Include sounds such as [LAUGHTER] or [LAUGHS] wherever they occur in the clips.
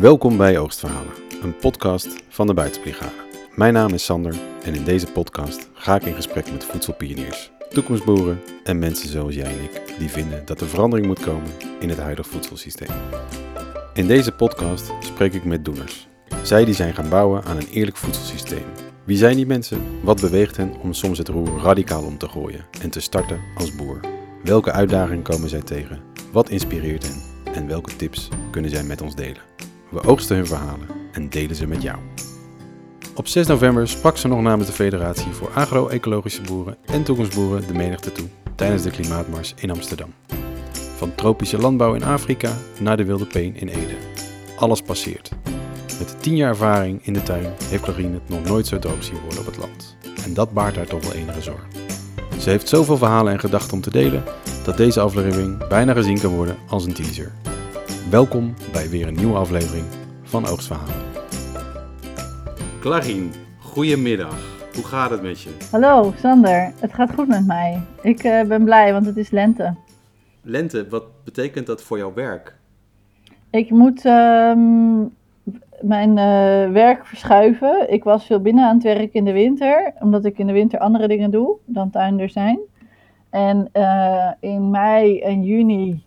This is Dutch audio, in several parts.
Welkom bij Oogstverhalen, een podcast van de Buitenbrigade. Mijn naam is Sander en in deze podcast ga ik in gesprek met voedselpioniers, toekomstboeren en mensen zoals jij en ik die vinden dat er verandering moet komen in het huidige voedselsysteem. In deze podcast spreek ik met doeners. Zij die zijn gaan bouwen aan een eerlijk voedselsysteem. Wie zijn die mensen? Wat beweegt hen om soms het roer radicaal om te gooien en te starten als boer? Welke uitdagingen komen zij tegen? Wat inspireert hen? En welke tips kunnen zij met ons delen? We oogsten hun verhalen en delen ze met jou. Op 6 november sprak ze nog namens de Federatie voor Agro-Ecologische Boeren en Toekomstboeren de menigte toe tijdens de Klimaatmars in Amsterdam. Van tropische landbouw in Afrika naar de wilde peen in Ede. Alles passeert. Met 10 jaar ervaring in de tuin heeft Clarine het nog nooit zo droog zien worden op het land. En dat baart haar toch wel enige zorg. Ze heeft zoveel verhalen en gedachten om te delen dat deze aflevering bijna gezien kan worden als een teaser. Welkom bij weer een nieuwe aflevering van Oogstverhalen. Clarine, goedemiddag. Hoe gaat het met je? Hallo Sander, het gaat goed met mij. Ik eh, ben blij, want het is lente. Lente, wat betekent dat voor jouw werk? Ik moet ehm, mijn eh, werk verschuiven. Ik was veel binnen aan het werk in de winter, omdat ik in de winter andere dingen doe dan tuinder zijn. En eh, in mei en juni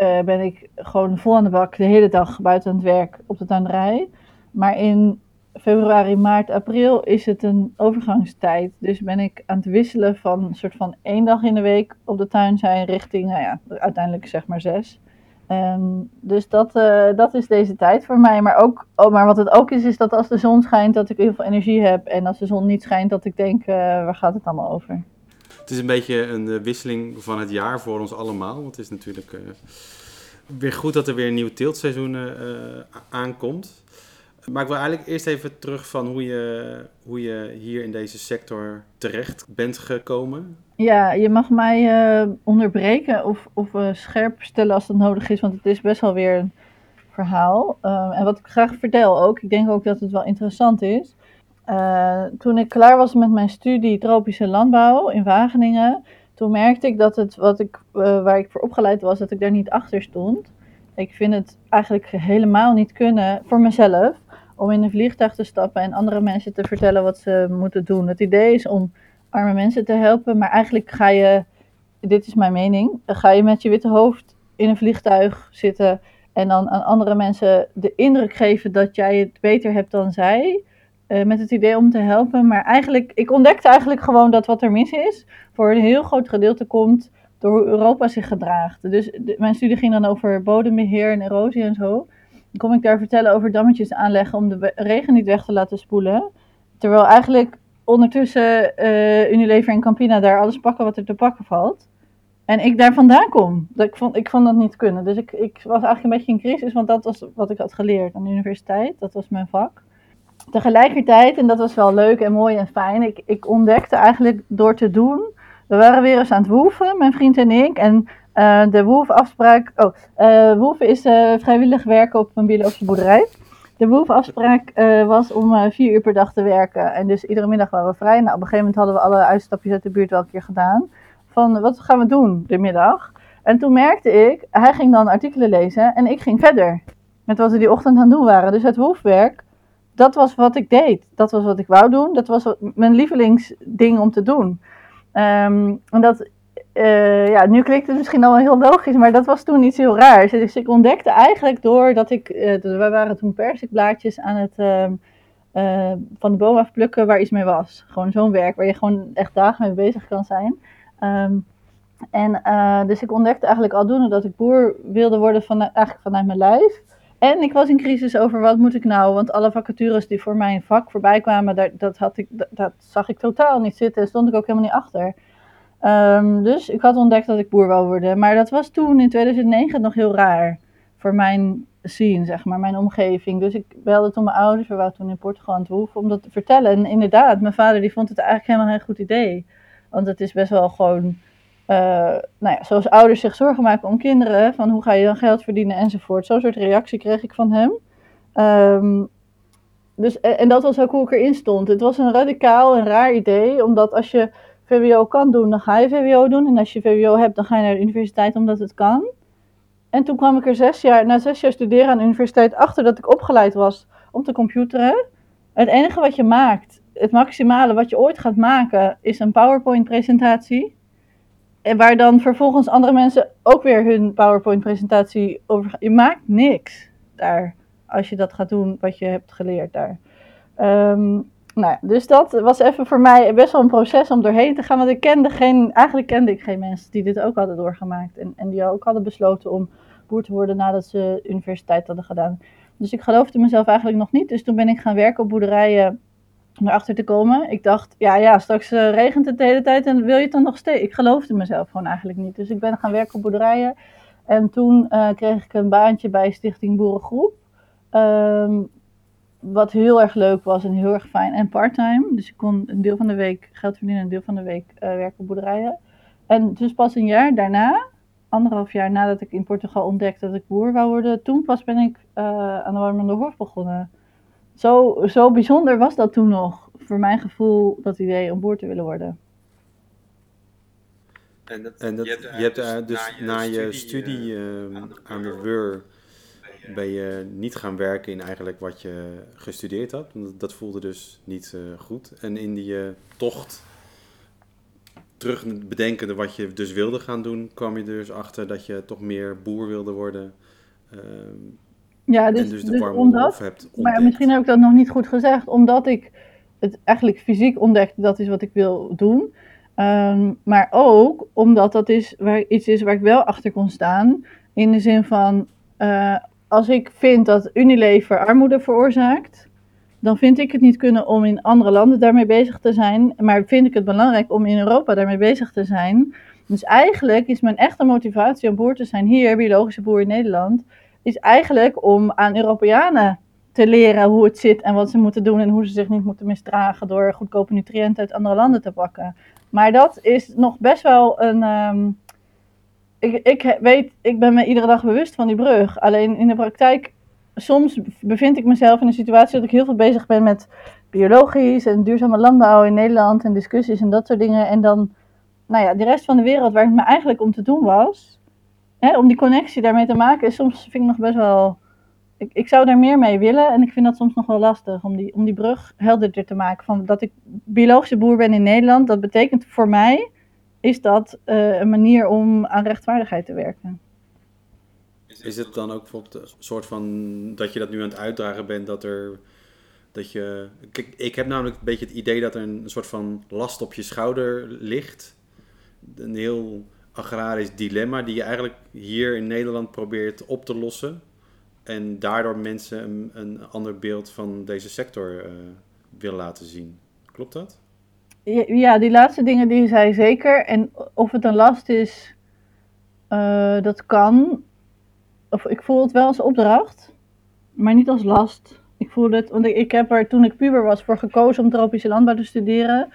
eh, ben ik gewoon vol aan de bak de hele dag buiten het werk op de tuinderij. Maar in februari, maart, april is het een overgangstijd. Dus ben ik aan het wisselen van een soort van één dag in de week op de tuin zijn richting, nou ja, uiteindelijk zeg maar zes. Ehm, dus dat, eh, dat is deze tijd voor mij. Maar, ook, oh, maar wat het ook is, is dat als de zon schijnt, dat ik heel veel energie heb. En als de zon niet schijnt, dat ik denk, uh, waar gaat het allemaal over? Het is een beetje een wisseling van het jaar voor ons allemaal. Want het is natuurlijk weer goed dat er weer een nieuw teeltseizoen aankomt. Maar ik wil eigenlijk eerst even terug van hoe je, hoe je hier in deze sector terecht bent gekomen. Ja, je mag mij onderbreken of, of scherp stellen als dat nodig is, want het is best wel weer een verhaal. En wat ik graag vertel ook, ik denk ook dat het wel interessant is. Toen ik klaar was met mijn studie tropische landbouw in Wageningen, toen merkte ik dat het wat ik, waar ik voor opgeleid was, dat ik daar niet achter stond. Ik vind het eigenlijk helemaal niet kunnen voor mezelf om in een vliegtuig te stappen en andere mensen te vertellen wat ze moeten doen. Het idee is om arme mensen te helpen, maar eigenlijk ga je, dit is mijn mening, ga je met je witte hoofd in een vliegtuig zitten en dan aan andere mensen de indruk geven dat jij het beter hebt dan zij. Uh, met het idee om te helpen. Maar eigenlijk, ik ontdekte eigenlijk gewoon dat wat er mis is, voor een heel groot gedeelte komt door hoe Europa zich gedraagt. Dus mijn studie ging dan over bodembeheer en erosie en zo. Dan kom ik daar vertellen over dammetjes aanleggen om de regen niet weg te laten spoelen. Terwijl eigenlijk ondertussen uh, Unilever en Campina daar alles pakken wat er te pakken valt. En ik daar vandaan kom. Dat ik, vond, ik vond dat niet kunnen. Dus ik, ik was eigenlijk een beetje in crisis, want dat was wat ik had geleerd aan de universiteit. Dat was mijn vak. Tegelijkertijd, en dat was wel leuk en mooi en fijn, ik, ik ontdekte eigenlijk door te doen. We waren weer eens aan het woeven, mijn vriend en ik. En uh, de WOEF-afspraak. Oh, uh, WOEF is uh, vrijwillig werken op een biologische boerderij. De WOEF-afspraak was om vier uur per dag te werken. En dus iedere middag waren we vrij. Nou, op een gegeven moment hadden we alle uitstapjes uit de buurt wel een keer gedaan. Van wat gaan we doen de middag? En toen merkte ik, hij ging dan artikelen lezen en ik ging verder. Met wat we die ochtend aan het doen waren. Dus het WOEF-werk, dat was wat ik deed. Dat was wat ik wou doen. Dat was mijn lievelingsding om te doen. Um, en dat uh, ja, nu klinkt het misschien al heel logisch, maar dat was toen iets heel raars. Dus ik ontdekte eigenlijk doordat ik, uh, we waren toen persikblaadjes aan het uh, van de boom afplukken waar iets mee was. Gewoon zo'n werk waar je gewoon echt dagen mee bezig kan zijn. Um, en dus ik ontdekte eigenlijk aldoende dat ik boer wilde worden van, eigenlijk vanuit mijn lijf. En ik was in crisis over wat moet ik nou, want alle vacatures die voor mijn vak voorbij kwamen, daar, dat, had ik, dat, zag ik totaal niet zitten. Stond ik ook helemaal niet achter. Um, dus ik had ontdekt dat ik boer wou worden. Maar dat was toen in 2009 nog heel raar. Voor mijn scene, zeg maar, mijn omgeving. Dus ik belde toen mijn ouders, we waren toen in Portugal aan het hoeven, om dat te vertellen. En inderdaad, mijn vader die vond het eigenlijk helemaal geen goed idee. Want het is best wel gewoon, uh, nou ja, zoals ouders zich zorgen maken om kinderen. Van hoe ga je dan geld verdienen enzovoort. Zo'n soort reactie kreeg ik van hem. Um, dus, en dat was ook hoe ik erin stond. Het was een radicaal en raar idee, omdat als je VWO kan doen, dan ga je VWO doen. En als je VWO hebt, dan ga je naar de universiteit omdat het kan. En toen kwam ik er zes jaar, na zes jaar studeren aan de universiteit achter dat ik opgeleid was om te computeren. Het enige wat je maakt, het maximale wat je ooit gaat maken, is een PowerPoint-presentatie. En waar dan vervolgens andere mensen ook weer hun PowerPoint-presentatie over. Je maakt niks daar als je dat gaat doen wat je hebt geleerd daar. Ehm, nou ja, dus dat was even voor mij best wel een proces om doorheen te gaan. Want ik kende geen, eigenlijk kende ik geen mensen die dit ook hadden doorgemaakt. En, en die ook hadden besloten om boer te worden nadat ze universiteit hadden gedaan. Dus ik geloofde mezelf eigenlijk nog niet. Dus toen ben ik gaan werken op boerderijen om erachter te komen. Ik dacht, ja, ja, straks uh, regent het de hele tijd en wil je het dan nog steeds? Ik geloofde mezelf gewoon eigenlijk niet. Dus ik ben gaan werken op boerderijen. En toen uh, kreeg ik een baantje bij Stichting Boerengroep. Um, wat heel erg leuk was en heel erg fijn. En parttime. Dus ik kon een deel van de week geld verdienen en een deel van de week uh, werken op boerderijen. En dus pas een jaar daarna, anderhalf jaar nadat ik in Portugal ontdekte dat ik boer wou worden, toen pas ben ik aan de Warmende Hof begonnen. Zo, zo bijzonder was dat toen nog, voor mijn gevoel, dat idee om boer te willen worden. En, dat, en dat, je hebt, je hebt uh, dus na je, na je studie, studie aan de WUR ben je niet gaan werken in eigenlijk wat je gestudeerd had. Want dat voelde dus niet uh, goed. En in die uh, tocht terug bedenkende wat je dus wilde gaan doen, kwam je dus achter dat je toch meer boer wilde worden. Uh, ja, dus, en dus de dus warme omdat, hebt ontdekt. Maar misschien heb ik dat nog niet goed gezegd. Omdat ik het eigenlijk fysiek ontdekte, dat is wat ik wil doen. Um, maar ook omdat dat is waar, iets is waar ik wel achter kon staan. In de zin van, uh, als ik vind dat Unilever armoede veroorzaakt, dan vind ik het niet kunnen om in andere landen daarmee bezig te zijn. Maar vind ik het belangrijk om in Europa daarmee bezig te zijn. Dus eigenlijk is mijn echte motivatie om boer te zijn hier, biologische boer in Nederland, is eigenlijk om aan Europeanen te leren hoe het zit en wat ze moeten doen en hoe ze zich niet moeten misdragen door goedkope nutriënten uit andere landen te pakken. Maar dat is nog best wel een. Um, ik, ik weet, ik ben me iedere dag bewust van die brug. Alleen in de praktijk, soms bevind ik mezelf in een situatie dat ik heel veel bezig ben met biologisch en duurzame landbouw in Nederland en discussies en dat soort dingen. En dan, nou ja, de rest van de wereld waar het me eigenlijk om te doen was, hè, om die connectie daarmee te maken, is soms vind ik nog best wel. Ik, ik zou daar meer mee willen en ik vind dat soms nog wel lastig om die, om die brug helderder te maken. Van dat ik biologische boer ben in Nederland, dat betekent voor mij is dat uh, een manier om aan rechtvaardigheid te werken. Is het dan ook bijvoorbeeld een soort van dat je dat nu aan het uitdragen bent dat er dat je kijk, ik heb namelijk een beetje het idee dat er een soort van last op je schouder ligt, een heel agrarisch dilemma die je eigenlijk hier in Nederland probeert op te lossen en daardoor mensen een, ander beeld van deze sector uh, wil laten zien. Klopt dat? Ja, die laatste dingen die zei zeker. En of het een last is, uh, dat kan. Of ik voel het wel als opdracht, maar niet als last. Ik voel het, want ik heb er toen ik puber was voor gekozen om tropische landbouw te studeren.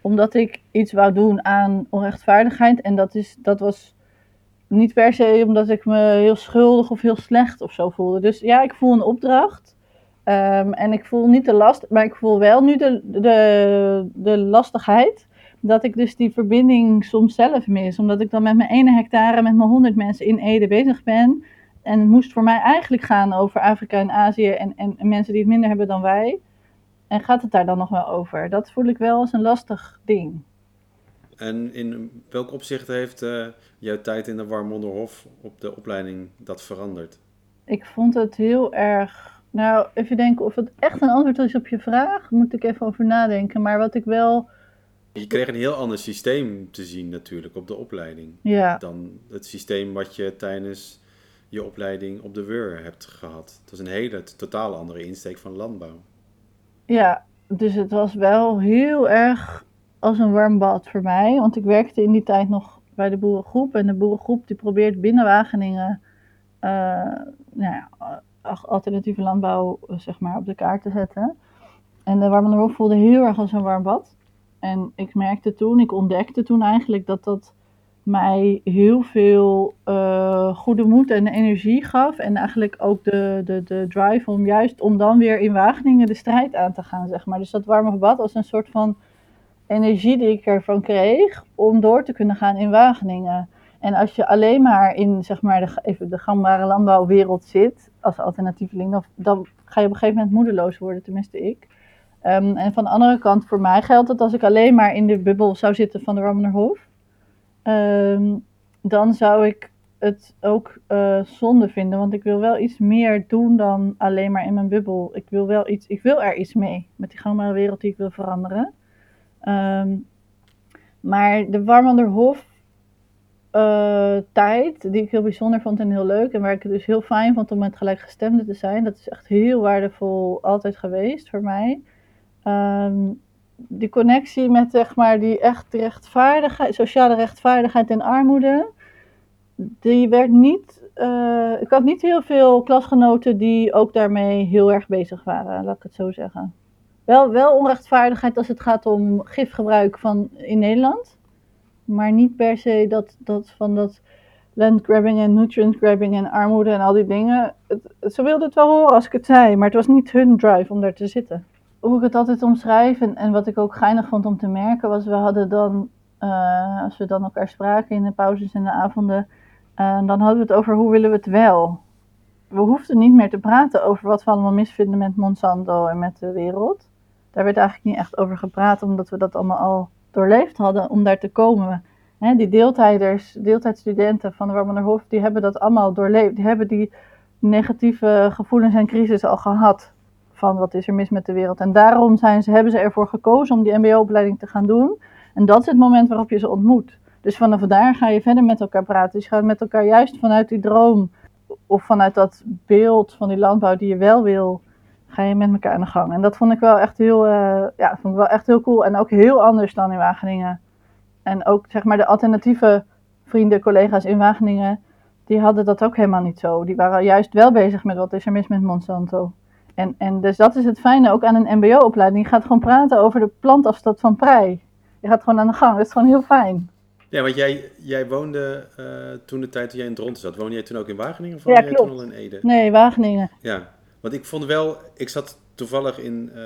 Omdat ik iets wou doen aan onrechtvaardigheid. En dat, is, dat was niet per se omdat ik me heel schuldig of heel slecht of zo voelde. Dus ja, ik voel een opdracht. Um, en ik voel niet de last, maar ik voel wel nu de, de, de lastigheid. Dat ik dus die verbinding soms zelf mis. Omdat ik dan met mijn ene hectare met mijn honderd mensen in Ede bezig ben. En het moest voor mij eigenlijk gaan over Afrika en Azië en, en, mensen die het minder hebben dan wij. En gaat het daar dan nog wel over? Dat voel ik wel als een lastig ding. En in welk opzicht heeft uh, jouw tijd in de Warmonderhof op de opleiding dat veranderd? Ik vond het heel erg nou, even denken of het echt een antwoord is op je vraag. Moet ik even over nadenken. Maar wat ik wel. Je kreeg een heel ander systeem te zien natuurlijk op de opleiding. Ja. Dan het systeem wat je tijdens je opleiding op de WUR hebt gehad. Het was een hele totaal andere insteek van landbouw. Ja, dus het was wel heel erg als een warm bad voor mij. Want ik werkte in die tijd nog bij de boerengroep. En de boerengroep die probeert binnen Wageningen uh, nou ja, alternatieve landbouw zeg maar, op de kaart te zetten. En de Warme voelde heel erg als een warm bad. En ik merkte toen, ik ontdekte toen eigenlijk dat dat mij heel veel uh, goede moed en energie gaf. En eigenlijk ook de, de, de drive om juist om dan weer in Wageningen de strijd aan te gaan, zeg maar. Dus dat warme bad als een soort van energie die ik ervan kreeg om door te kunnen gaan in Wageningen. En als je alleen maar in zeg maar, de, even de gangbare landbouwwereld zit, als alternatieveling, dan, dan ga je op een gegeven moment moedeloos worden, tenminste ik. Ehm, en van de andere kant, voor mij geldt dat als ik alleen maar in de bubbel zou zitten van de Warmenerhof, um, dan zou ik het ook uh, zonde vinden. Want ik wil wel iets meer doen dan alleen maar in mijn bubbel. Ik wil wel iets, ik wil er iets mee met die gangbare wereld die ik wil veranderen. Um, maar de Warmanderhof uh, tijd, die ik heel bijzonder vond en heel leuk. En waar ik het dus heel fijn vond om met gelijkgestemden te zijn. Dat is echt heel waardevol altijd geweest voor mij. Um, die connectie met zeg maar die echt rechtvaardigheid, sociale rechtvaardigheid en armoede die werd niet. Uh, ik had niet heel veel klasgenoten die ook daarmee heel erg bezig waren, laat ik het zo zeggen. Wel, wel onrechtvaardigheid als het gaat om gifgebruik van, in Nederland. Maar niet per se dat, dat van dat landgrabbing en nutrient grabbing en armoede en al die dingen. Het, ze wilden het wel horen als ik het zei, maar het was niet hun drive om daar te zitten. Hoe ik het altijd omschrijf en, en wat ik ook geinig vond om te merken was, we hadden dan, uh, als we dan elkaar spraken in de pauzes en de avonden, en dan hadden we het over hoe willen we het wel. We hoefden niet meer te praten over wat we allemaal misvinden met Monsanto en met de wereld. Daar werd eigenlijk niet echt over gepraat, omdat we dat allemaal al doorleefd hadden om daar te komen. die deeltijders, deeltijdstudenten van de Warmanerhof, die hebben dat allemaal doorleefd. Die hebben die negatieve gevoelens en crisis al gehad. Van wat is er mis met de wereld. En daarom zijn ze, hebben ze ervoor gekozen om die MBO-opleiding te gaan doen. En dat is het moment waarop je ze ontmoet. Dus vanaf daar ga je verder met elkaar praten. Dus je gaat met elkaar juist vanuit die droom of vanuit dat beeld van die landbouw die je wel wil, ga je met elkaar aan de gang. En dat vond ik wel echt heel, uh, ja, vond ik wel echt heel cool en ook heel anders dan in Wageningen. En ook zeg maar de alternatieve vrienden, collega's in Wageningen, die hadden dat ook helemaal niet zo. Die waren juist wel bezig met wat is er mis met Monsanto. En, en dus dat is het fijne ook aan een mbo-opleiding. Je gaat gewoon praten over de plantafstand van prei. Je gaat gewoon aan de gang. Dat is gewoon heel fijn. Ja, want jij, jij woonde uh, toen de tijd toen jij in Dronten zat. Woonde jij toen ook in Wageningen of woonde ja, jij toen al in Ede? Nee, Wageningen. Ja, want ik vond wel... Ik zat toevallig in, uh,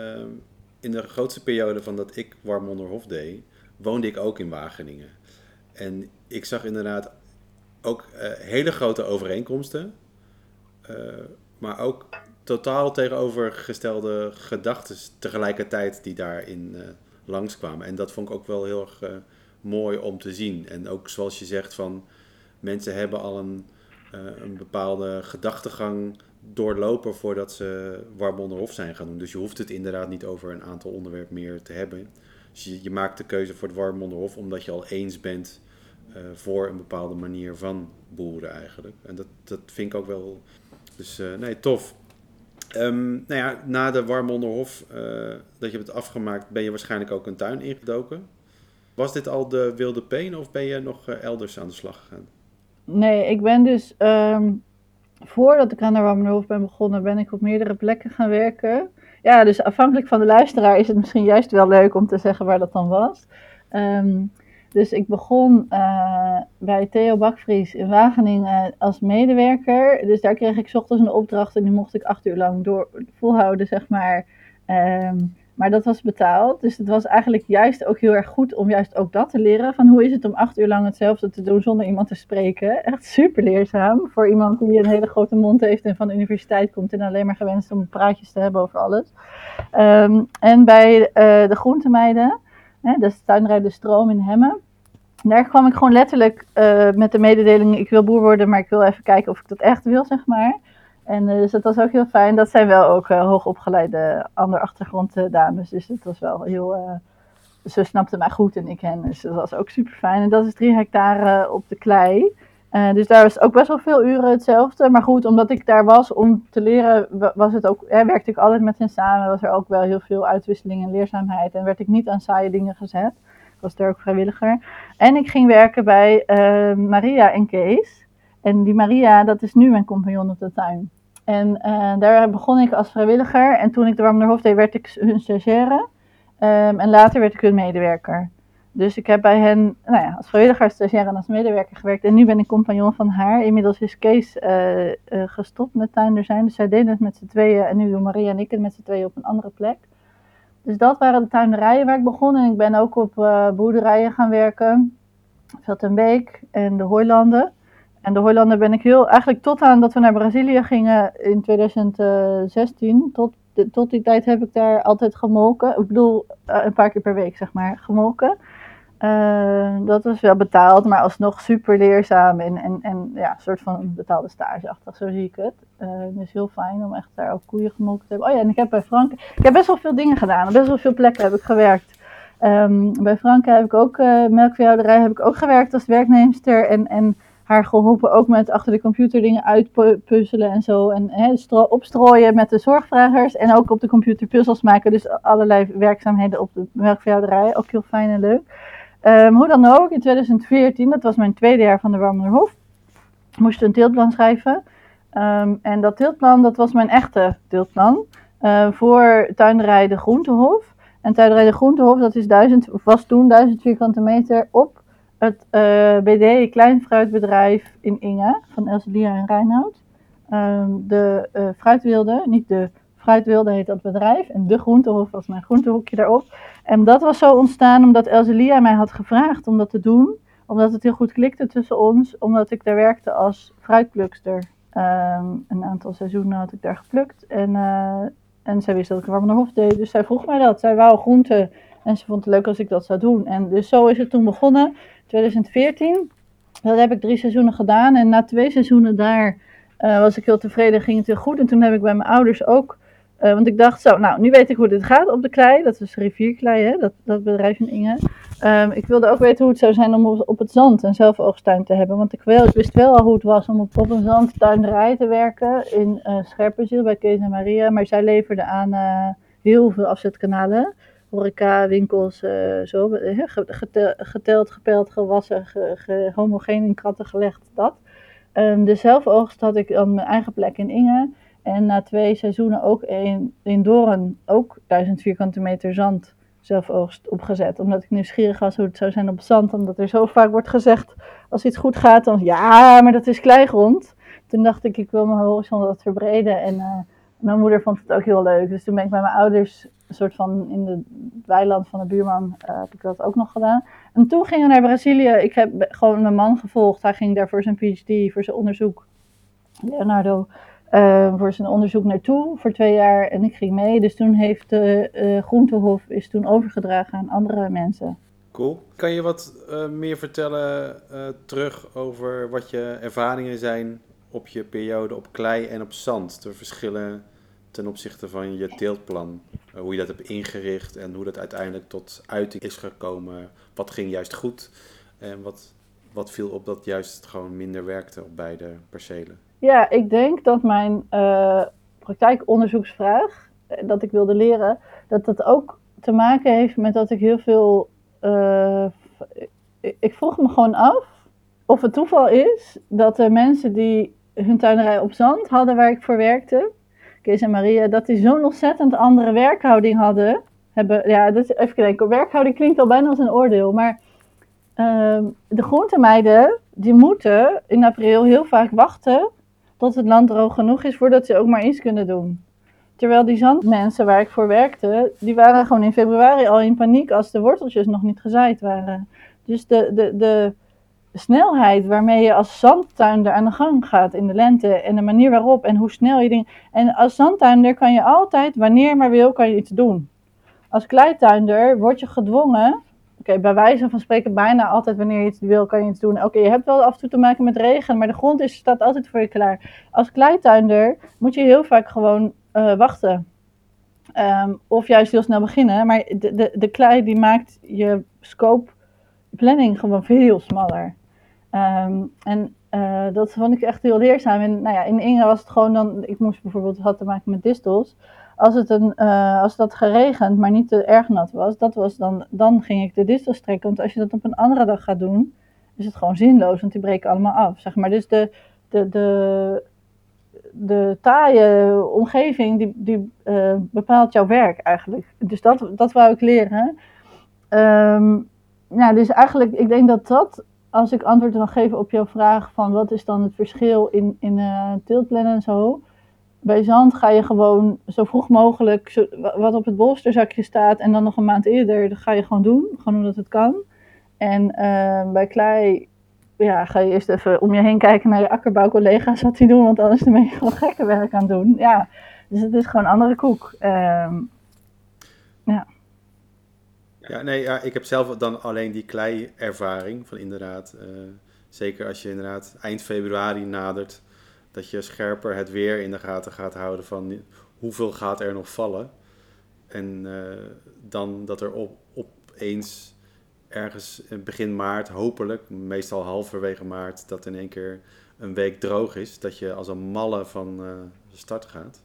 in de grootste periode van dat ik Warmonderhof deed... woonde ik ook in Wageningen. En ik zag inderdaad ook uh, hele grote overeenkomsten. maar ook totaal tegenovergestelde gedachten tegelijkertijd die daarin langskwamen. En dat vond ik ook wel heel erg mooi om te zien. En ook zoals je zegt van mensen hebben al een, uh, een bepaalde gedachtegang doorlopen voordat ze Warmonderhof zijn gaan doen. Dus je hoeft het inderdaad niet over een aantal onderwerpen meer te hebben. Dus je, je maakt de keuze voor het Warmonderhof omdat je al eens bent voor een bepaalde manier van boeren eigenlijk. En dat, dat vind ik ook wel... Dus nee, tof. Um, nou ja, na de Warmonderhof, dat je hebt afgemaakt, ben je waarschijnlijk ook een tuin ingedoken. Was dit al de wilde peen of ben je nog eh, elders aan de slag gegaan? Nee, ik ben dus um, voordat ik aan de Warmenhoofd ben begonnen, ben ik op meerdere plekken gaan werken. Ja, dus afhankelijk van de luisteraar is het misschien juist wel leuk om te zeggen waar dat dan was. Um, dus ik begon uh, bij Theo Bakvries in Wageningen als medewerker. Dus daar kreeg ik ochtends een opdracht en die mocht ik acht uur lang door volhouden, zeg maar. Um, maar dat was betaald. Dus het was eigenlijk juist ook heel erg goed om juist ook dat te leren. Van hoe is het om acht uur lang hetzelfde te doen zonder iemand te spreken. Echt super leerzaam voor iemand die een hele grote mond heeft en van de universiteit komt. En alleen maar gewenst om praatjes te hebben over alles. Um, en bij uh, de groentemeiden, hè, de tuinrij De Stroom in Hemmen. Daar kwam ik gewoon letterlijk uh, met de mededeling, ik wil boer worden, maar ik wil even kijken of ik dat echt wil, zeg maar. En uh, dus dat was ook heel fijn. Dat zijn wel ook uh, hoogopgeleide andere achtergrond dames. Dus het was wel heel. ze snapten mij goed en ik hen. Dus dat was ook super fijn. En dat is drie hectare op de klei. Dus daar was ook best wel veel uren hetzelfde. Maar goed, omdat ik daar was om te leren, was het ook, werkte ik altijd met hen samen. Was er ook wel heel veel uitwisseling en leerzaamheid. En werd ik niet aan saaie dingen gezet. Ik was daar ook vrijwilliger. En ik ging werken bij Maria en Kees. En die Maria, dat is nu mijn compagnon op de tuin. En uh, daar begon ik als vrijwilliger. En toen ik de Warmenerhof deed, werd ik hun stagiaire. Um, en later werd ik hun medewerker. Dus ik heb bij hen nou ja, als vrijwilliger, als stagiaire en als medewerker gewerkt. En nu ben ik compagnon van haar. Inmiddels is Kees uh, uh, gestopt met tuinder zijn. Dus zij deden het met z'n tweeën. En nu doen Maria en ik het met z'n tweeën op een andere plek. Dus dat waren de tuinderijen waar ik begon. En ik ben ook op boerderijen gaan werken. Veldtenbeek en de Hooilanden. En de Hooilanden ben ik heel, eigenlijk tot aan dat we naar Brazilië gingen in 2016, tot, tot die tijd heb ik daar altijd gemolken. Ik bedoel, eh, een paar keer per week zeg maar, gemolken. Uh, dat was wel betaald, maar alsnog super leerzaam en, en, en ja, een soort van betaalde stageachtig, zo zie ik het. Uh, dus heel fijn om echt daar ook koeien gemolken te hebben. Oh ja, en ik heb bij Frank, ik heb best wel veel dingen gedaan, best wel veel plekken heb ik gewerkt. Um, bij Frank heb ik ook, uh, melkveehouderij heb ik ook gewerkt als werknemster en, en haar geholpen ook met achter de computer dingen uitpuzzelen en zo. En opstrooien met de zorgvragers en ook op de computer puzzels maken. Dus allerlei werkzaamheden op de melkveehouderij, ook heel fijn en leuk. Um, hoe dan ook, in 2014, dat was mijn tweede jaar van de Warmenerhof, moest een teeltplan schrijven. Um, en dat teeltplan, dat was mijn echte teeltplan uh, voor tuinderij de Groentehof. En tuinderij de Groentehof, dat is duizend, was toen 1000 vierkante meter op het uh, BD Kleinfruitbedrijf in Inge van Elselia en Reinoud. Um, de uh, fruitwilde, niet de fruitwilde heet dat bedrijf. En de groentehof was mijn groentehoekje daarop. En dat was zo ontstaan omdat Elselia mij had gevraagd om dat te doen. Omdat het heel goed klikte tussen ons. Omdat ik daar werkte als fruitplukster. Um, een aantal seizoenen had ik daar geplukt. En, uh, en zij wist dat ik een warme hof deed. Dus zij vroeg mij dat. Zij wou groente. En ze vond het leuk als ik dat zou doen. En dus zo is het toen begonnen. 2014. Dat heb ik drie seizoenen gedaan. En na twee seizoenen daar uh, was ik heel tevreden. Ging het heel goed. En toen heb ik bij mijn ouders ook uh, want ik dacht zo, nou, nu weet ik hoe dit gaat op de klei. Dat is rivierklei, hè? Dat, dat bedrijf in Inge. Um, ik wilde ook weten hoe het zou zijn om op, het zand een zelfoogstuin te hebben. Want ik, ik wist wel al hoe het was om op, een zandtuinerij te werken in uh, Scherpenziel bij Kees en Maria. Maar zij leverde aan uh, heel veel afzetkanalen. Horeca, winkels, zo. Geteld, gepeld, gewassen, ge, ge, homogeen in kratten gelegd, dat. Um, de zelfoogst had ik aan mijn eigen plek in Inge. En na twee seizoenen ook in, in Doren, ook 1000 vierkante meter zand zelfoogst opgezet. Omdat ik nieuwsgierig was hoe het zou zijn op zand. Omdat er zo vaak wordt gezegd, als iets goed gaat, dan ja, maar dat is kleigrond. Toen dacht ik, ik wil mijn horizon wat verbreden. En uh, mijn moeder vond het ook heel leuk. Dus toen ben ik bij mijn ouders, een soort van in het weiland van de buurman, uh, heb ik dat ook nog gedaan. En toen gingen we naar Brazilië. Ik heb gewoon mijn man gevolgd. Hij ging daar voor zijn PhD, voor zijn onderzoek. Leonardo uh, voor zijn onderzoek naartoe voor twee jaar en ik ging mee. Dus toen heeft de uh, Groentehof is toen overgedragen aan andere mensen. Cool. Kan je wat uh, meer vertellen terug over wat je ervaringen zijn op je periode op klei en op zand? De verschillen ten opzichte van je teeltplan. hoe je dat hebt ingericht en hoe dat uiteindelijk tot uiting is gekomen. Wat ging juist goed en wat, wat viel op dat juist gewoon minder werkte op beide percelen? Ja, ik denk dat mijn uh, praktijkonderzoeksvraag, eh, dat ik wilde leren, dat dat ook te maken heeft met dat ik heel veel. Uh, ik vroeg me gewoon af of het toeval is dat de mensen die hun tuinerij op zand hadden waar ik voor werkte, Kees en Maria, dat die zo'n ontzettend andere werkhouding hadden. Hebben, ja, dat is, even kijken, werkhouding klinkt al bijna als een oordeel, maar uh, de groentemeiden, die moeten in april heel vaak wachten tot het land droog genoeg is voordat ze ook maar iets kunnen doen. Terwijl die zandmensen waar ik voor werkte, die waren gewoon in februari al in paniek als de worteltjes nog niet gezaaid waren. Dus de, de, de snelheid waarmee je als zandtuinder aan de gang gaat in de lente en de manier waarop en hoe snel je dingen. En als zandtuinder kan je altijd, wanneer maar wil, kan je iets doen. Als kleituinder word je gedwongen Oké, bij wijze van spreken bijna altijd wanneer je iets wil, kan je iets doen. Oké, je hebt wel af en toe te maken met regen, maar de grond is, staat altijd voor je klaar. Als kleituinder moet je heel vaak gewoon uh, wachten. Um, of juist heel snel beginnen. Maar de, de, de klei die maakt je scope planning gewoon veel smaller. Um, en uh, dat vond ik echt heel leerzaam. En nou ja, in Inge was het gewoon dan, ik moest bijvoorbeeld, had te maken met distels als het, een, uh, als dat geregend, maar niet te erg nat was, dat was dan, dan ging ik de distels trekken. Want als je dat op een andere dag gaat doen, is het gewoon zinloos, want die breken allemaal af. Zeg maar. Dus de, de, de, de taaie omgeving, die, die uh, bepaalt jouw werk eigenlijk. Dus dat, dat wou ik leren. Um, ja, dus eigenlijk, ik denk dat dat, als ik antwoord wil geven op jouw vraag van wat is dan het verschil in, in uh, en zo bij zand ga je gewoon zo vroeg mogelijk wat op het bolsterzakje staat en dan nog een maand eerder, dat ga je gewoon doen, gewoon omdat het kan. En ehm, bij klei ja, ga je eerst even om je heen kijken naar je akkerbouwcollega's wat die doen, want anders ben je gewoon gekke werk aan het doen. Ja, dus het is gewoon andere koek. Ehm, ja. Ja, nee, ja, ik heb zelf dan alleen die klei-ervaring van inderdaad, uh, zeker als je inderdaad eind februari nadert, dat je scherper het weer in de gaten gaat houden van hoeveel gaat er nog vallen. En uh, dan dat er op, opeens ergens in begin maart, hopelijk, meestal halverwege maart, dat in één keer een week droog is. Dat je als een malle van uh, start gaat.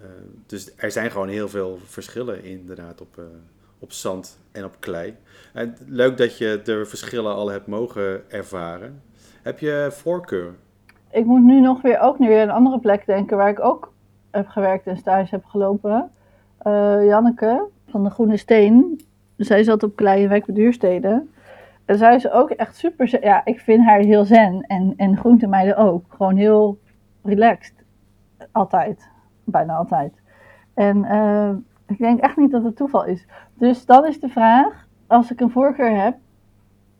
Uh, dus er zijn gewoon heel veel verschillen inderdaad op, op zand en op klei. En leuk dat je de verschillen al hebt mogen ervaren. Heb je voorkeur? Ik moet nu nog weer ook nu weer een andere plek denken waar ik ook heb gewerkt en stage heb gelopen. Janneke van de Groene Steen, zij zat op bij Duurstede. En zij is ook echt super. Ja, ik vind haar heel zen. En, en groentemeiden ook. Gewoon heel relaxed. Altijd. Bijna altijd. En uh, ik denk echt niet dat het toeval is. Dus dan is de vraag: als ik een voorkeur heb.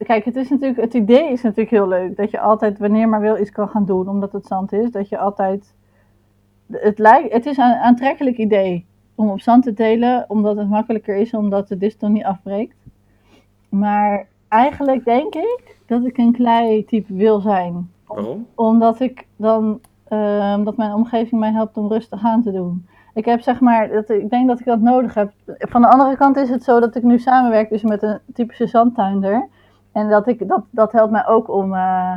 Kijk, het, is natuurlijk, het idee is natuurlijk heel leuk. Dat je altijd, wanneer maar wil, iets kan gaan doen. Omdat het zand is. Dat je altijd. Het, lijkt, het is een aantrekkelijk idee om op zand te telen, omdat het makkelijker is, omdat de distel niet afbreekt. Maar eigenlijk denk ik dat ik een klei-type wil zijn. Waarom? Omdat ik dan, uh, omdat mijn omgeving mij helpt om rustig aan te doen. Ik heb zeg maar, dat, ik denk dat ik dat nodig heb. Van de andere kant is het zo dat ik nu samenwerk dus met een typische zandtuinder. En dat, ik, dat, dat helpt mij ook om, uh,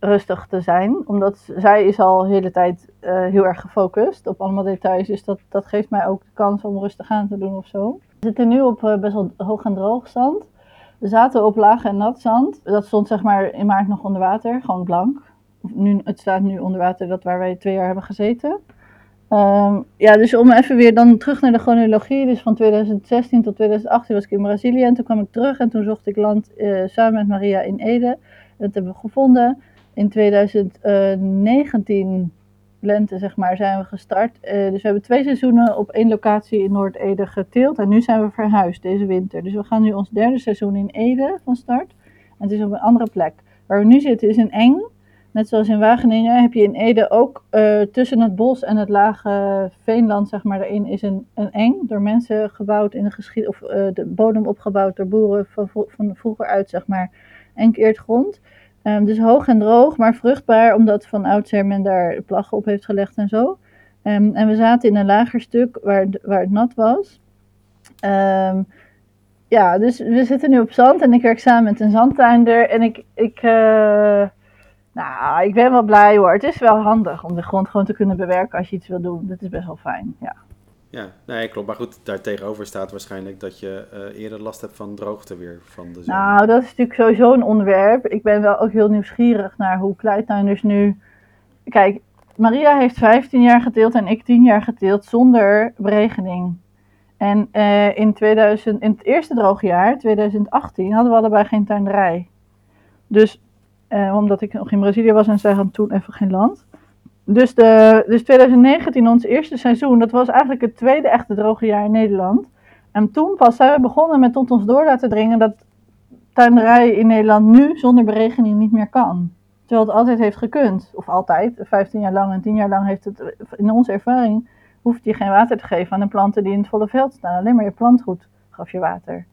rustig te zijn. Omdat zij is al de hele tijd uh, heel erg gefocust op allemaal details. Dus dat, dat geeft mij ook de kans om rustig aan te doen of zo. We zitten nu op uh, best wel hoog en droog zand. We zaten op laag en nat zand. Dat stond zeg maar in maart nog onder water, gewoon blank. Nu, het staat nu onder water, dat waar wij twee jaar hebben gezeten. Um, ja, dus om even weer dan terug naar de chronologie. Dus van 2016 tot 2018 was ik in Brazilië. En toen kwam ik terug en toen zocht ik land uh, samen met Maria in Ede. Dat hebben we gevonden in 2019 lente zeg maar, zijn we gestart. Uh, dus we hebben twee seizoenen op één locatie in Noord-Ede geteeld. En nu zijn we verhuisd deze winter. Dus we gaan nu ons derde seizoen in Ede van start. En het is op een andere plek. Waar we nu zitten is een eng. Net zoals in Wageningen heb je in Ede ook uh, tussen het bos en het lage veenland, zeg maar, daarin is een, een eng. Door mensen gebouwd in de geschiedenis, of uh, de bodem opgebouwd door boeren van, van vroeger uit, zeg maar, enkeerd grond. Um, dus hoog en droog, maar vruchtbaar, omdat van oudsher men daar plaggen op heeft gelegd en zo. Um, en we zaten in een lager stuk waar, waar het nat was. Um, ja, dus we zitten nu op zand en ik werk samen met een zandtuinder. En ik, ik, uh, nou, ik ben wel blij hoor. Het is wel handig om de grond gewoon te kunnen bewerken als je iets wil doen. Dat is best wel fijn, ja. Ja, nee, klopt. Maar goed, daar tegenover staat waarschijnlijk dat je uh, eerder last hebt van droogte weer van de zon. Nou, dat is natuurlijk sowieso een onderwerp. Ik ben wel ook heel nieuwsgierig naar hoe kleituinders nu... Kijk, Maria heeft 15 jaar geteeld en ik 10 jaar geteeld zonder beregening. En uh, in, 2000, in het eerste droge jaar, 2018, hadden we allebei geen tuinderij. Dus, uh, omdat ik nog in Brazilië was en zij hadden toen even geen land... Dus, de, dus 2019, ons eerste seizoen, dat was eigenlijk het tweede echte droge jaar in Nederland. En toen pas zijn we begonnen met tot ons door laten dringen dat tuinderij in Nederland nu zonder beregening niet meer kan. Terwijl het altijd heeft gekund. Of altijd, 15 jaar lang en 10 jaar lang heeft het, in onze ervaring, hoeft je geen water te geven aan de planten die in het volle veld staan. Alleen maar je plantgoed gaf je water.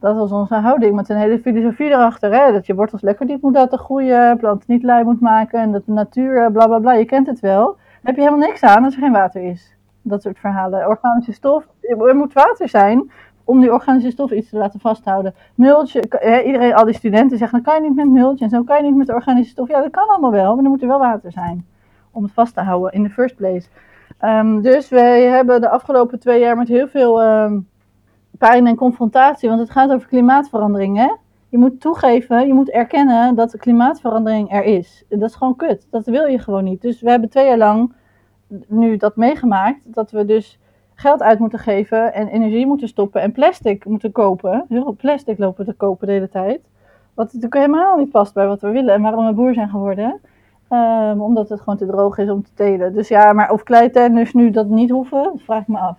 Dat was onze houding met een hele filosofie erachter. Hè? Dat je wortels lekker diep moet laten groeien, planten niet lui moet maken en dat de natuur, bla bla bla, je kent het wel. Daar heb je helemaal niks aan als er geen water is. Dat soort verhalen. Organische stof, er moet water zijn om die organische stof iets te laten vasthouden. Multje, iedereen, al die studenten zeggen, dan kan je niet met multje en zo kan je niet met organische stof. Ja, dat kan allemaal wel, maar dan moet er wel water zijn om het vast te houden in the first place. Um, dus wij hebben de afgelopen twee jaar met heel veel... Um, pijn en confrontatie, want het gaat over klimaatverandering. Hè? Je moet toegeven, je moet erkennen dat de klimaatverandering er is. Dat is gewoon kut. Dat wil je gewoon niet. Dus we hebben twee jaar lang nu dat meegemaakt, dat we dus geld uit moeten geven en energie moeten stoppen en plastic moeten kopen. Heel veel plastic lopen te kopen de hele tijd. Wat natuurlijk helemaal niet past bij wat we willen en waarom we boer zijn geworden. Um, omdat het gewoon te droog is om te telen. Dus ja, maar of kleitenners nu dat niet hoeven, vraag ik me af.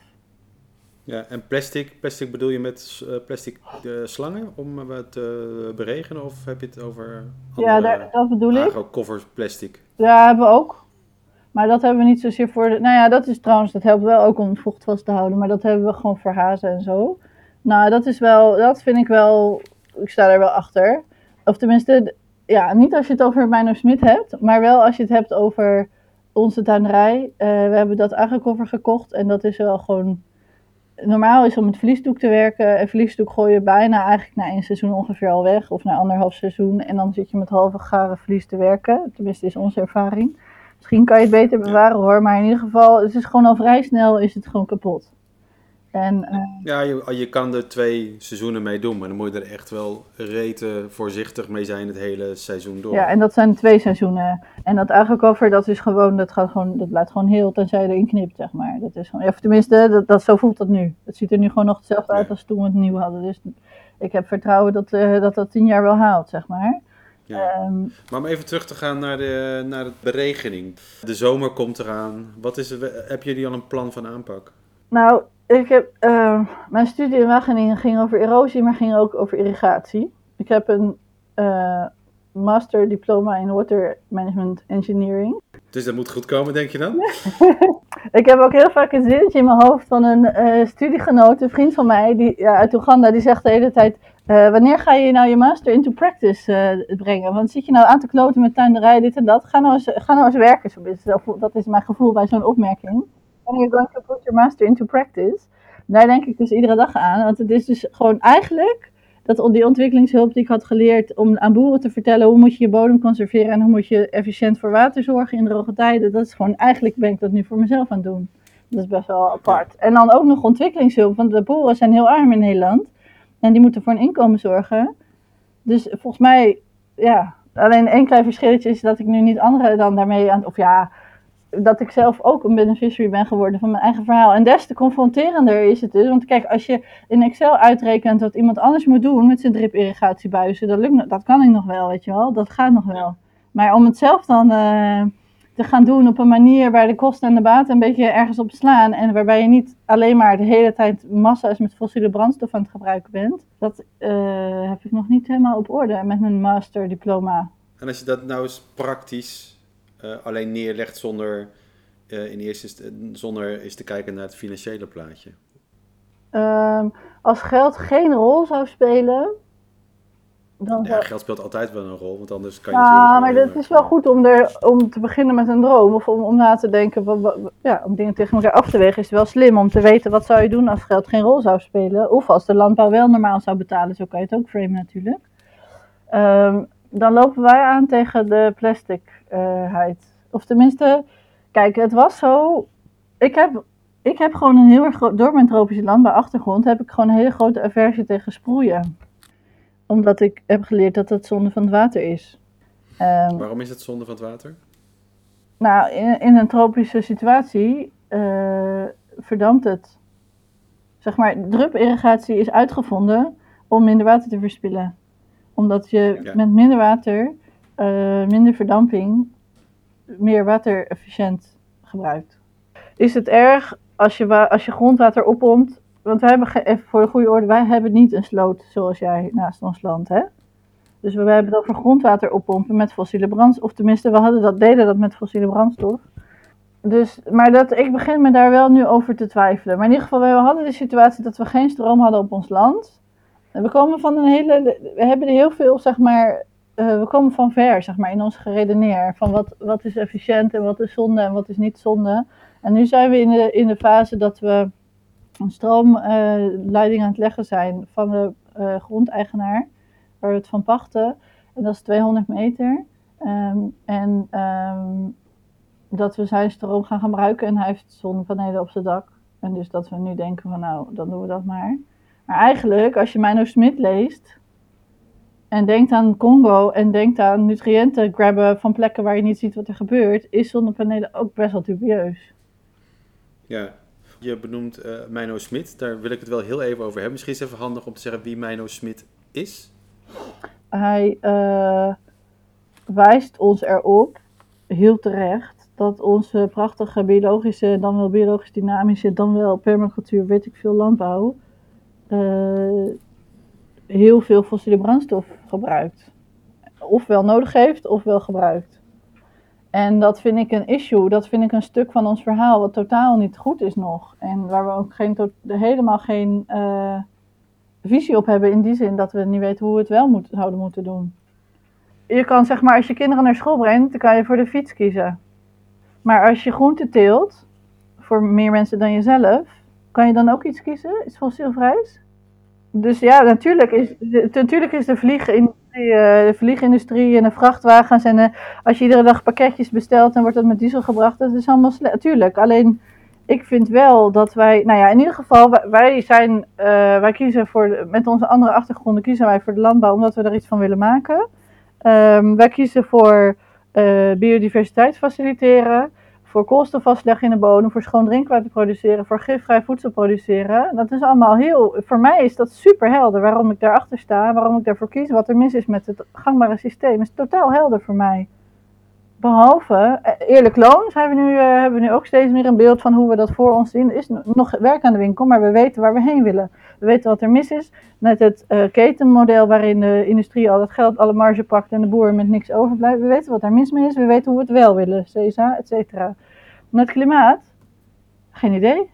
Ja, en plastic, plastic bedoel je met uh, plastic uh, slangen om uh, te beregenen? Of heb je het over Ja, daar, dat bedoel ik. covers plastic? Ja, hebben we ook. Maar dat hebben we niet zozeer voor de... Nou ja, dat is trouwens, dat helpt wel ook om het vocht vast te houden. Maar dat hebben we gewoon voor hazen en zo. Nou, dat is wel, dat vind ik wel, ik sta er wel achter. Of tenminste, ja, niet als je het over Mino Smit hebt. Maar wel als je het hebt over onze tuinerij. we hebben dat agrikoffer gekocht en dat is wel gewoon normaal is om met vliesdoek te werken. En vliesdoek gooi je bijna eigenlijk na één seizoen ongeveer al weg. Of na anderhalf seizoen. En dan zit je met halve garen vlies te werken. Tenminste is onze ervaring. Misschien kan je het beter bewaren hoor. Maar in ieder geval, het is gewoon al vrij snel is het gewoon kapot. En, uh, ja, je, je kan er twee seizoenen mee doen, maar dan moet je er echt wel reten voorzichtig mee zijn het hele seizoen door. Ja, en dat zijn twee seizoenen. En dat agrikover, dat is gewoon, dat gaat gewoon, dat blijft gewoon heel tenzij je erin knipt, zeg maar. Dat is gewoon, ja, tenminste, dat, dat, zo voelt dat nu. Het ziet er nu gewoon nog hetzelfde uit als toen we het nieuw hadden. Dus ik heb vertrouwen dat uh, dat, dat tien jaar wel haalt, zeg maar. Ja. Um, maar om even terug te gaan naar de, naar de beregening. De zomer komt eraan. Wat is heb jullie al een plan van aanpak? Nou, ik heb, uh, mijn studie in Wageningen ging over erosie, maar ging ook over irrigatie. Ik heb een uh, master diploma in water management engineering. Dus dat moet goed komen, denk je dan? [LAUGHS] ik heb ook heel vaak een zinnetje in mijn hoofd van een uh, studiegenoot, een vriend van mij die, ja, uit Oeganda, die zegt de hele tijd: Wanneer ga je nou je master into practice brengen? Want zit je nou aan te kloten met tuinderij, dit en dat? Ga nou eens, ga nou eens werken. Dat is mijn gevoel bij zo'n opmerking when you're going to put your master into practice. Daar denk ik dus iedere dag aan. Want het is dus gewoon eigenlijk dat die ontwikkelingshulp die ik had geleerd om aan boeren te vertellen hoe moet je je bodem conserveren en hoe moet je efficiënt voor water zorgen in droge tijden. Dat is gewoon, eigenlijk ben ik dat nu voor mezelf aan het doen. Dat is best wel apart. En dan ook nog ontwikkelingshulp, want de boeren zijn heel arm in Nederland. En die moeten voor een inkomen zorgen. Dus volgens mij, ja, alleen één klein verschilletje is dat ik nu niet anderen dan daarmee aan, of ja, dat ik zelf ook een beneficiary ben geworden van mijn eigen verhaal. En des te confronterender is het dus. Want kijk, als je in Excel uitrekent wat iemand anders moet doen met zijn drip irrigatiebuizen, dat, lukt, dat kan ik nog wel, weet je wel. Dat gaat nog wel. Maar om het zelf dan uh, te gaan doen op een manier waar de kosten en de baten een beetje ergens op slaan. En waarbij je niet alleen maar de hele tijd massa's met fossiele brandstof aan het gebruiken bent. Dat uh, heb ik nog niet helemaal op orde met mijn masterdiploma. En als je dat nou eens praktisch uh, alleen neerlegt zonder, uh, in eerste zonder eens te kijken naar het financiële plaatje? Um, als geld geen rol zou spelen. Dan ja, geld speelt altijd wel een rol, want anders kan je. Ja, maar het is wel goed om, er, om te beginnen met een droom. Of om, om na te denken, wat, ja, om dingen tegen elkaar af te wegen, is het wel slim om te weten wat zou je doen als geld geen rol zou spelen. Of als de landbouw wel normaal zou betalen, zo kan je het ook framen natuurlijk. Um, dan lopen wij aan tegen de plasticheid. Uh, of tenminste, kijk, het was zo. Ik heb, ik heb gewoon een heel erg door mijn tropische landbouwachtergrond, heb ik gewoon een hele grote aversie tegen sproeien. Omdat ik heb geleerd dat het zonde van het water is. Um, Waarom is het zonde van het water? Nou, in, in een tropische situatie uh, verdampt het. Zeg maar, drupirrigatie is uitgevonden om minder water te verspillen omdat je met minder water, uh, minder verdamping, meer water efficiënt gebruikt. Is het erg als je, als je grondwater oppompt? Want wij hebben, even voor de goede orde, wij hebben niet een sloot zoals jij naast ons land, hè? Dus we hebben het over grondwater oppompen met fossiele brandstof. Of tenminste, we hadden dat, deden dat met fossiele brandstof. Dus, maar dat, ik begin me daar wel nu over te twijfelen. Maar in ieder geval, we hadden de situatie dat we geen stroom hadden op ons land. We komen van een hele. We hebben heel veel, zeg maar. Uh, we komen van ver, zeg maar, in ons geredeneer. Van wat, wat is efficiënt en wat is zonde en wat is niet zonde. En nu zijn we in de, in de fase dat we een stroomleiding uh, aan het leggen zijn van de uh, grondeigenaar, waar we het van pachten. En dat is 200 meter. Um, en um, dat we zijn stroom gaan gebruiken en hij heeft zonnepanelen op zijn dak. En dus dat we nu denken van nou, dan doen we dat maar. Maar eigenlijk, als je Mino Smit leest en denkt aan Congo en denkt aan nutriënten grabben van plekken waar je niet ziet wat er gebeurt, is zonnepanelen ook best wel dubieus. Ja, je benoemt uh, Mino Smit, daar wil ik het wel heel even over hebben. Misschien is het even handig om te zeggen wie Mino Smit is. Hij uh, wijst ons erop, heel terecht, dat onze prachtige biologische, dan wel biologisch dynamische, dan wel permacultuur, weet ik veel, landbouw, uh, heel veel fossiele brandstof gebruikt. Ofwel nodig heeft, ofwel gebruikt. En dat vind ik een issue, dat vind ik een stuk van ons verhaal wat totaal niet goed is nog. En waar we ook geen, helemaal geen uh, visie op hebben in die zin dat we niet weten hoe we het wel moet, zouden moeten doen. Je kan zeg maar, als je kinderen naar school brengt, dan kan je voor de fiets kiezen. Maar als je groente teelt, voor meer mensen dan jezelf, kan je dan ook iets kiezen? Iets fossielvrijs? Dus ja, natuurlijk is, de, natuurlijk is de vliegindustrie, uh, de vliegindustrie en de vrachtwagens en uh, als je iedere dag pakketjes bestelt, dan wordt dat met diesel gebracht. Dat is allemaal slecht. Natuurlijk, alleen ik vind wel dat wij, nou ja, in ieder geval, wij, zijn, uh, wij kiezen voor, met onze andere achtergronden kiezen wij voor de landbouw omdat we er iets van willen maken. Um, wij kiezen voor biodiversiteit faciliteren voor koolstofvastleg in de bodem, voor schoon drinkwater produceren, voor gifvrij voedsel produceren. Dat is allemaal heel, voor mij is dat super helder waarom ik daarachter sta, waarom ik daarvoor kies, wat er mis is met het gangbare systeem. is totaal helder voor mij. Behalve, eh, eerlijk loon zijn we nu, uh, hebben we nu ook steeds meer een beeld van hoe we dat voor ons zien. Er is nog werk aan de winkel, maar we weten waar we heen willen. We weten wat er mis is met het uh, ketenmodel waarin de industrie al het geld, alle marge pakt en de boer met niks overblijft. We weten wat er mis mee is, we weten hoe we het wel willen, CSA, et cetera. Met klimaat, geen idee.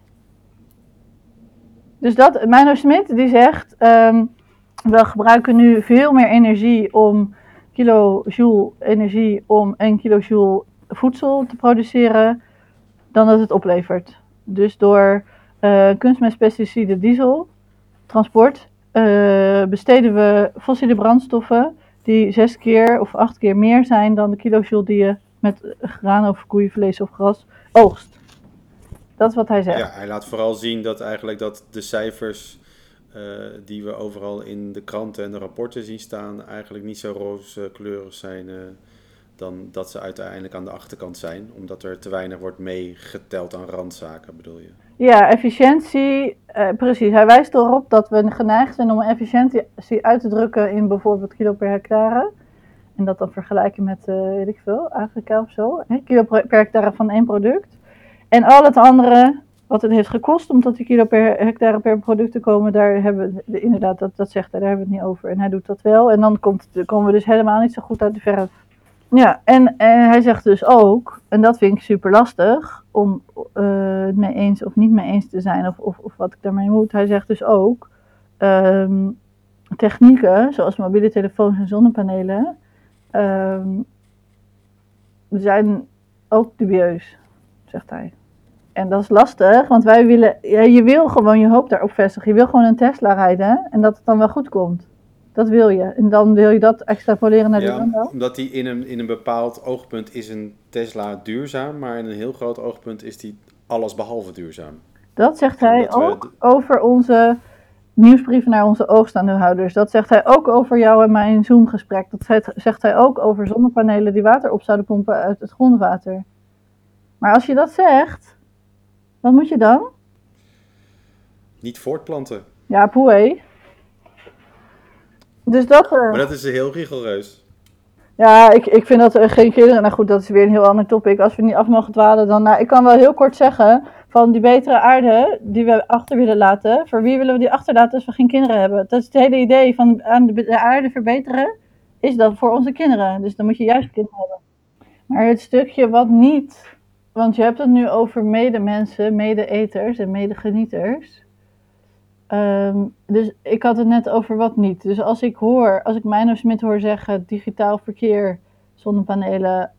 Dus dat, Mino Smit die zegt, um, we gebruiken nu veel meer energie om kilojoule energie om 1 kilojoule voedsel te produceren dan dat het oplevert. Dus door uh, kunstmest, pesticiden, diesel, transport, uh, besteden we fossiele brandstoffen die zes keer of acht keer meer zijn dan de kilojoule die je met graan of koeienvlees of gras oogst. Dat is wat hij zegt. Ja, hij laat vooral zien dat eigenlijk dat de cijfers uh, die we overal in de kranten en de rapporten zien staan, eigenlijk niet zo rooskleurig zijn uh, dan dat ze uiteindelijk aan de achterkant zijn. Omdat er te weinig wordt meegeteld aan randzaken, bedoel je? Ja, efficiëntie, uh, precies. Hij wijst erop dat we geneigd zijn om efficiëntie uit te drukken in bijvoorbeeld kilo per hectare. En dat dan vergelijken met, weet ik veel, Afrika of zo. Hè? Kilo per hectare van één product. En al het andere wat het heeft gekost om tot die kilo per hectare per product te komen, daar hebben we, inderdaad, dat, dat zegt hij, daar hebben we het niet over. En hij doet dat wel. En dan komen we dus helemaal niet zo goed uit de verf. Ja, en, en hij zegt dus ook, en dat vind ik super lastig, om uh, het mee eens of niet mee eens te zijn, of, of, of wat ik daarmee moet. Hij zegt dus ook, um, technieken, zoals mobiele telefoons en zonnepanelen, um, zijn ook dubieus, zegt hij. En dat is lastig, want wij willen, ja, je wil gewoon je hoop daarop vestigen. Je wil gewoon een Tesla rijden en dat het dan wel goed komt. Dat wil je. En dan wil je dat extrapoleren naar ja, de landbouw. Omdat die in een, in een bepaald oogpunt is een Tesla duurzaam, maar in een heel groot oogpunt is die alles behalve duurzaam. Dat zegt hij ook over onze nieuwsbrieven naar onze oogstaandeelhouders. Dat zegt hij ook over jou en mijn Zoom-gesprek. Dat zegt hij ook over zonnepanelen die water op zouden pompen uit het grondwater. Maar als je dat zegt, wat moet je dan? Niet voortplanten. Ja, poe. Dus dat... Uh... Maar dat is heel rigoureus. Ja, ik, ik vind dat er geen kinderen... Nou goed, dat is weer een heel ander topic. Als we niet af mogen dwalen, dan... Nou, ik kan wel heel kort zeggen... Van die betere aarde die we achter willen laten... Voor wie willen we die achterlaten als we geen kinderen hebben? Dat is het hele idee van aan de, de aarde verbeteren... Is dat voor onze kinderen. Dus dan moet je juist kinderen hebben. Maar het stukje wat niet want je hebt het nu over medemensen, mede-eters en medegenieters. Um, dus ik had het net over wat niet. Dus als ik hoor, als ik Meino Smit hoor zeggen digitaal verkeer, zonnepanelen,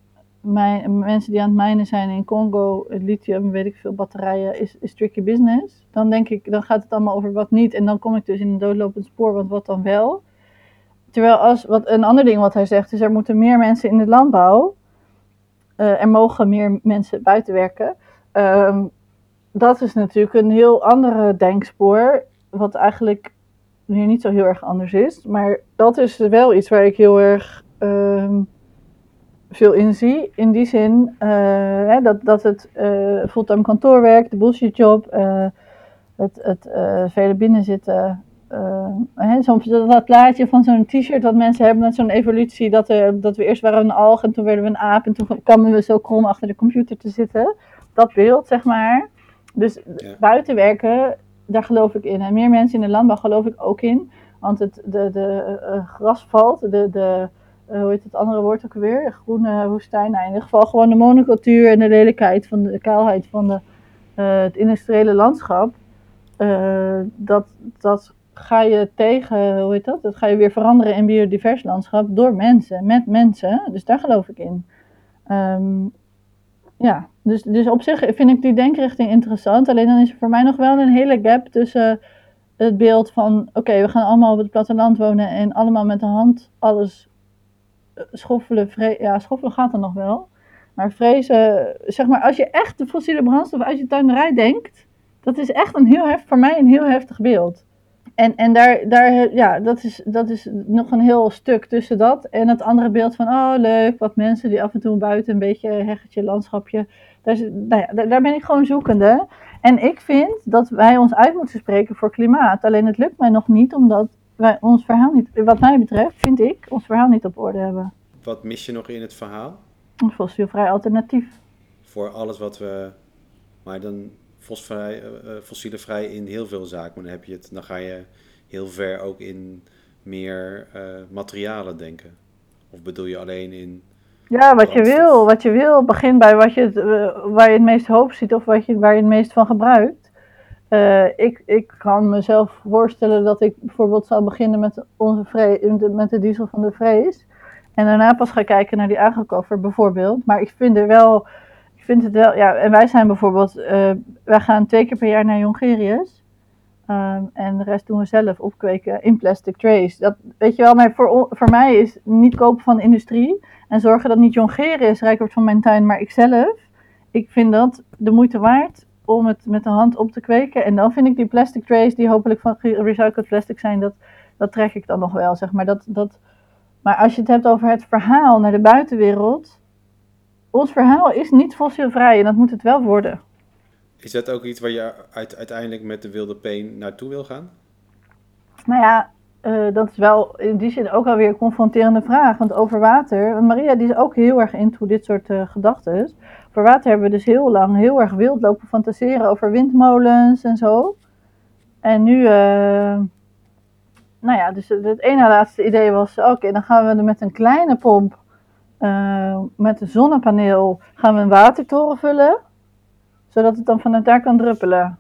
mijn, mensen die aan het mijnen zijn in Congo, lithium, weet ik veel, batterijen, is, is tricky business. Dan denk ik, dan gaat het allemaal over wat niet. En dan kom ik dus in een doodlopend spoor, want wat dan wel? Terwijl als, wat, een ander ding wat hij zegt, is er moeten meer mensen in de landbouw uh, er mogen meer mensen buiten werken. Um, dat is natuurlijk een heel andere denkspoor, wat eigenlijk hier niet zo heel erg anders is. Maar dat is wel iets waar ik heel erg um, veel in zie. In die zin uh, hè, dat, dat het uh, fulltime kantoorwerk, de bullshitjob, uh, het, het vele binnenzitten soms dat, plaatje van zo'n t-shirt dat mensen hebben met zo'n evolutie, dat, er, dat we eerst waren een alg en toen werden we een aap en toen kwamen we zo krom achter de computer te zitten. Dat beeld, zeg maar. Dus buiten werken, daar geloof ik in. En meer mensen in de landbouw geloof ik ook in. Want het de, de, gras valt, de, de, uh, hoe heet het andere woord ook weer? Groene woestijn. Nou, in ieder geval gewoon de monocultuur en de lelijkheid van de, kaalheid van de, uh, het industriële landschap. dat, dat ga je tegen, hoe heet dat? Dat ga je weer veranderen in biodivers landschap door mensen, met mensen. Dus daar geloof ik in. Um, ja, dus, dus op zich vind ik die denkrichting interessant. Alleen dan is er voor mij nog wel een hele gap tussen het beeld van: oké, we gaan allemaal op het platteland wonen en allemaal met de hand alles schoffelen. Ja, schoffelen gaat dan nog wel. Maar vrezen, zeg maar, als je echt de fossiele brandstof uit je tuinerij denkt, dat is echt een heel hef, voor mij een heel heftig beeld. En, en daar, daar, ja, dat is, dat is nog een heel stuk tussen dat en het andere beeld van, oh leuk, wat mensen die af en toe buiten een beetje heggetje, landschapje. Daar, nou ja, daar ben ik gewoon zoekende. En ik vind dat wij ons uit moeten spreken voor klimaat. Alleen het lukt mij nog niet, omdat wij ons verhaal niet, wat mij betreft, vind ik, ons verhaal niet op orde hebben. Wat mis je nog in het verhaal? Een fossielvrij alternatief. Voor alles wat we, maar dan fosvrij, uh, fossielenvrij in heel veel zaken. Maar dan, heb je het, dan ga je heel ver ook in meer uh, materialen denken. Of bedoel je alleen in. Ja, wat je wil. Wat je wil. Begin bij wat je, uh, waar je het meest hoop ziet of wat je, waar je het meest van gebruikt. Ik, ik kan mezelf voorstellen dat ik bijvoorbeeld zou beginnen met, onze met de diesel van de vrees. En daarna pas ga kijken naar die agrokoffer bijvoorbeeld. Maar ik vind er wel vind het wel, ja, en wij zijn bijvoorbeeld, uh, wij gaan twee keer per jaar naar Jongerius. Um, en de rest doen we zelf opkweken in plastic trays. Dat, weet je wel, maar voor, voor mij is niet kopen van industrie en zorgen dat niet Jongerius rijk wordt van mijn tuin, maar ikzelf. Ik vind dat de moeite waard om het met de hand op te kweken. En dan vind ik die plastic trays, die hopelijk van recycled plastic zijn, dat, dat trek ik dan nog wel, zeg maar. Dat, dat, maar als je het hebt over het verhaal naar de buitenwereld, ons verhaal is niet fossielvrij en dat moet het wel worden. Is dat ook iets waar je uiteindelijk met de wilde peen naartoe wil gaan? Nou ja, uh, dat is wel in die zin ook alweer een confronterende vraag. Want over water, want Maria die is ook heel erg into dit soort uh, gedachten. Water hebben we dus heel lang heel erg wild lopen fantaseren over windmolens en zo. En nu, uh, nou ja, dus het ene laatste idee was, oké, dan gaan we met een kleine pomp uh, met een zonnepaneel gaan we een watertoren vullen, zodat het dan vanuit daar kan druppelen.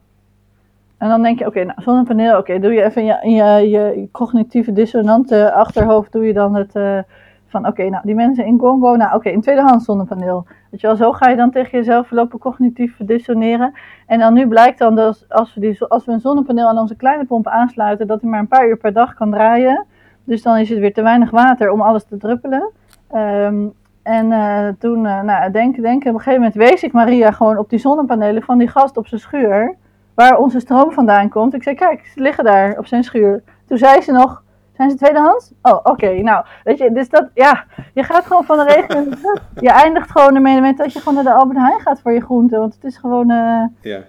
En dan denk je, oké, nou, zonnepaneel, oké, doe je even in je, je, je, cognitieve dissonante achterhoofd, doe je dan het uh, van, oké, nou, die mensen in Congo, nou, oké, een tweedehands zonnepaneel. Weet je zo ga je dan tegen jezelf lopen cognitief dissoneren. En dan nu blijkt dan dat als we, die, als we een zonnepaneel aan onze kleine pomp aansluiten, dat hij maar een paar uur per dag kan draaien. Dus dan is het weer te weinig water om alles te druppelen. Um, en uh, toen, uh, nou, denk, denk, op een gegeven moment wees ik Maria gewoon op die zonnepanelen van die gast op zijn schuur, waar onze stroom vandaan komt. Ik zei, kijk, ze liggen daar op zijn schuur. Toen zei ze nog, zijn ze tweedehands? Oh, oké, nou, weet je, dus dat, ja, je gaat gewoon van de regen, je eindigt gewoon ermee met dat je gewoon naar de Albert Heijn gaat voor je groenten, want het is gewoon... Uh... Ja.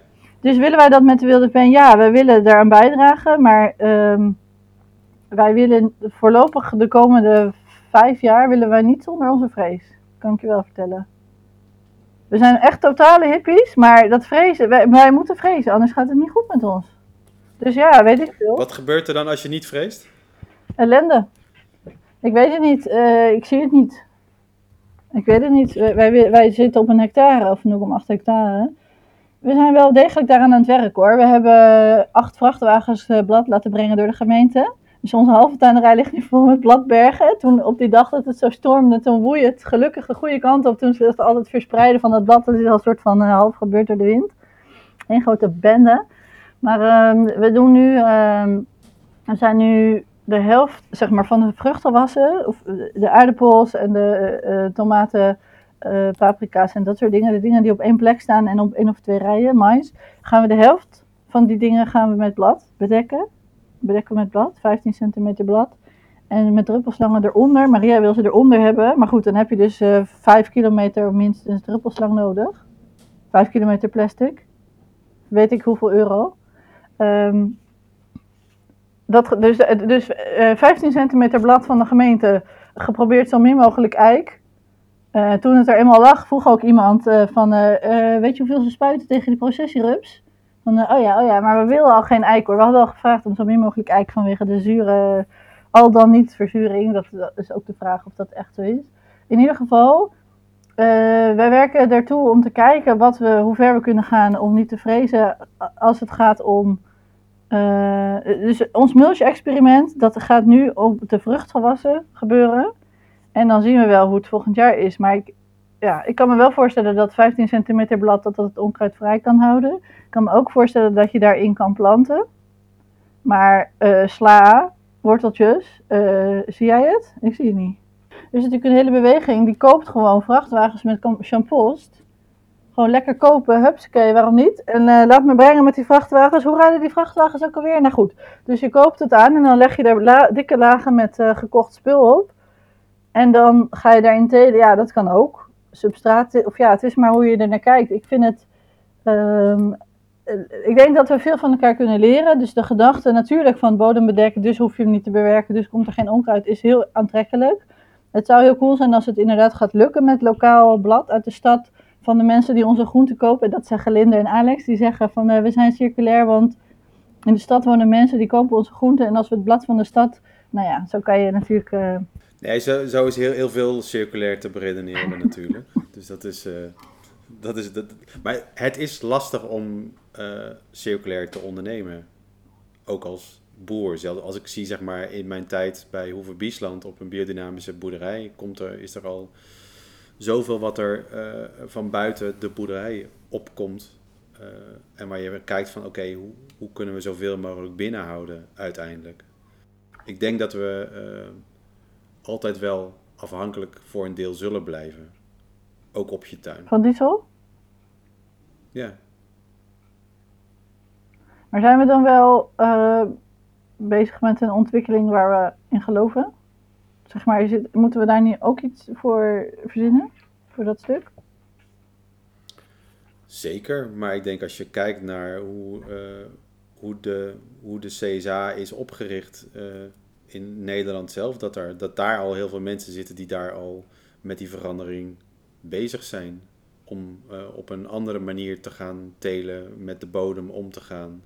Dus willen wij dat met de Wilde Pen? Ja, we willen daaraan bijdragen, maar um, wij willen voorlopig de komende vijf jaar willen wij niet zonder onze vrees. Kan ik je wel vertellen. We zijn echt totale hippies, maar dat vrezen, wij, wij moeten vrezen, anders gaat het niet goed met ons. Dus ja, weet ik veel. Wat gebeurt er dan als je niet vreest? Ellende. Ik weet het niet. Uh, ik zie het niet. Ik weet het niet. Wij, wij, zitten op een hectare of 0,8 hectare. We zijn wel degelijk daaraan aan het werk hoor. We hebben acht vrachtwagens uh, blad laten brengen door de gemeente. Dus onze halve tuinerij ligt nu vol met bladbergen. Toen op die dag dat het zo stormde, toen woei het gelukkig de goede kant op. Toen ze het altijd verspreiden van dat blad, dat is al een soort van uh, half gebeurd door de wind. Een grote bende. Maar uh, we doen nu, uh, we zijn nu de helft zeg maar, van de vruchtenwassen, of de aardappels en de uh, tomaten, paprika's en dat soort dingen. De dingen die op één plek staan en op één of twee rijen, mais. Gaan we de helft van die dingen gaan we met blad bedekken bedekken met blad, 15 centimeter blad. En met druppelslangen eronder. Maria wil ze eronder hebben. Maar goed, dan heb je dus uh, eh, 5 kilometer minstens druppelslang nodig. 5 kilometer plastic. Weet ik hoeveel euro. Um, dat, dus dus uh, 15 centimeter blad van de gemeente geprobeerd zo min mogelijk eik. Uh, toen het er eenmaal lag, vroeg ook iemand van, weet je hoeveel ze spuiten tegen die processierups? Van, oh ja, oh ja, maar we willen al geen eik hoor. We hadden al gevraagd om zo min mogelijk eik vanwege de zure, al dan niet verzuring. Dat, is ook de vraag of dat echt zo is. In ieder geval, wij werken ertoe om te kijken wat we, hoe ver we kunnen gaan om niet te vrezen als het gaat om... dus ons mulch-experiment, dat gaat nu op de vruchtgewassen gebeuren. En dan zien we wel hoe het volgend jaar is. Maar ik, ja, ik kan me wel voorstellen dat 15 centimeter blad dat, dat het onkruid vrij kan houden. Ik kan me ook voorstellen dat je daarin kan planten. Maar uh, sla, worteltjes, zie jij het? Ik zie het niet. Er is natuurlijk een hele beweging die koopt gewoon vrachtwagens met shampoos. Gewoon lekker kopen, hupsakee, waarom niet? En uh, laat me brengen met die vrachtwagens. Hoe rijden die vrachtwagens ook alweer? Nou goed, dus je koopt het aan en dan leg je er dikke lagen met gekocht spul op. En dan ga je daarin telen. Ja, dat kan ook. Substraat, of ja, het is maar hoe je er naar kijkt. Ik vind het. Um, ik denk dat we veel van elkaar kunnen leren. Dus de gedachte natuurlijk van bodem bedekken, dus hoef je hem niet te bewerken, dus komt er geen onkruid, is heel aantrekkelijk. Het zou heel cool zijn als het inderdaad gaat lukken met lokaal blad uit de stad. Van de mensen die onze groenten kopen. Dat zeggen Linde en Alex. Die zeggen van uh, we zijn circulair, want in de stad wonen mensen die kopen onze groenten. En als we het blad van de stad. Nou ja, zo kan je natuurlijk. Uh, Nee, zo, zo is heel, heel veel circulair te beredeneren [LAUGHS] natuurlijk. Dus dat is, uh, dat is dat, maar het is lastig om circulair te ondernemen. Ook als boer. Zelfs als ik zie zeg maar in mijn tijd bij Hoeve Biesland op een biodynamische boerderij, komt er, is er al zoveel wat er uh, van buiten de boerderij opkomt. en waar je kijkt van oké, okay, hoe, hoe kunnen we zoveel mogelijk binnenhouden uiteindelijk. Ik denk dat we altijd wel afhankelijk voor een deel zullen blijven. Ook op je tuin. Van diesel? Ja. Maar zijn we dan wel bezig met een ontwikkeling waar we in geloven? Zeg maar, moeten we daar niet ook iets voor verzinnen? Voor dat stuk? Zeker, maar ik denk als je kijkt naar hoe, uh, hoe, de, hoe de CSA is opgericht. Uh, in Nederland zelf, dat, er, dat daar al heel veel mensen zitten die daar al met die verandering bezig zijn. Om uh, op een andere manier te gaan telen, met de bodem om te gaan.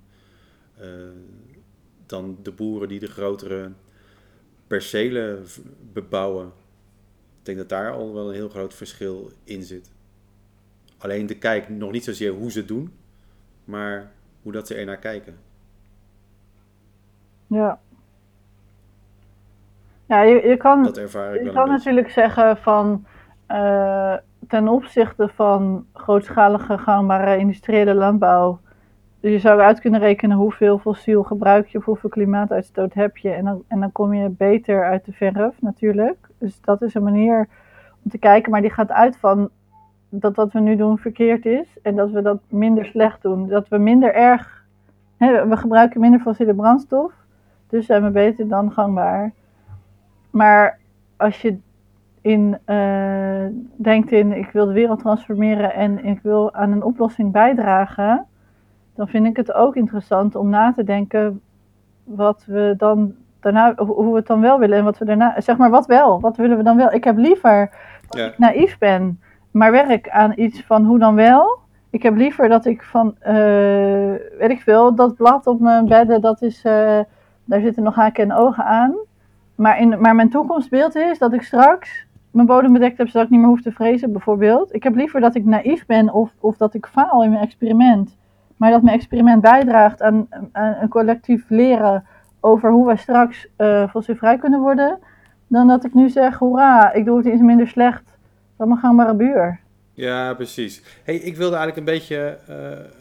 Dan de boeren die de grotere percelen bebouwen. Ik denk dat daar al wel een heel groot verschil in zit. Alleen de kijk nog niet zozeer hoe ze het doen, maar hoe dat ze er naar kijken. Ja, ja, je, je kan, je kan natuurlijk zeggen van uh, ten opzichte van grootschalige gangbare industriële landbouw, je zou uit kunnen rekenen hoeveel fossiel gebruik je of hoeveel klimaatuitstoot heb je. En dan, en dan kom je beter uit de verf natuurlijk. Dus dat is een manier om te kijken, maar die gaat uit van dat wat we nu doen verkeerd is en dat we dat minder slecht doen. Dat we minder erg, hè, we gebruiken minder fossiele brandstof, dus zijn we beter dan gangbaar. Maar als je in, uh, denkt in ik wil de wereld transformeren en ik wil aan een oplossing bijdragen, dan vind ik het ook interessant om na te denken wat we dan daarna, hoe we het dan wel willen en wat we daarna, zeg maar wat wel, wat willen we dan wel. Ik heb liever dat ja. ik naïef ben, maar werk aan iets van hoe dan wel. Ik heb liever dat ik van, uh, weet ik veel, dat blad op mijn bedden, dat is, uh, daar zitten nog haken en ogen aan. Maar, in, maar mijn toekomstbeeld is dat ik straks mijn bodem bedekt heb, zodat ik niet meer hoef te vrezen, bijvoorbeeld. Ik heb liever dat ik naïef ben of, of dat ik faal in mijn experiment. Maar dat mijn experiment bijdraagt aan, een collectief leren over hoe wij straks uh, fossielvrij kunnen worden. Dan dat ik nu zeg, hoera, ik doe het iets minder slecht dan mijn gangbare buur. Ja, precies. Hey, ik wilde eigenlijk een beetje uh,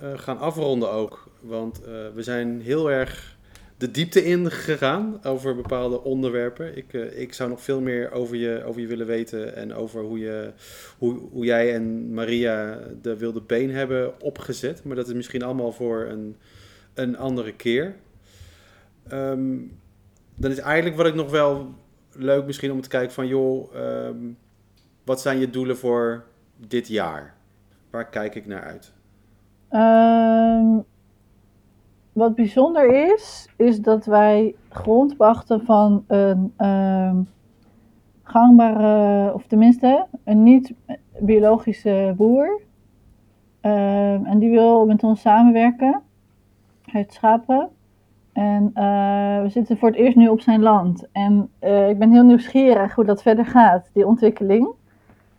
uh, gaan afronden ook. Want we zijn heel erg de diepte in gegaan over bepaalde onderwerpen. Ik, uh, ik zou nog veel meer over je, over je willen weten en over hoe, je, hoe, hoe jij en Maria de wilde been hebben opgezet. Maar dat is misschien allemaal voor een, een andere keer. Um, dan is eigenlijk wat ik nog wel leuk misschien om te kijken van joh, um, wat zijn je doelen voor dit jaar? Waar kijk ik naar uit? Um, wat bijzonder is, is dat wij grond pachten van een ehm, gangbare, of tenminste een niet-biologische boer. Ehm, en die wil met ons samenwerken. Hij heeft schapen. En eh, we zitten voor het eerst nu op zijn land. En eh, ik ben heel nieuwsgierig hoe dat verder gaat, die ontwikkeling.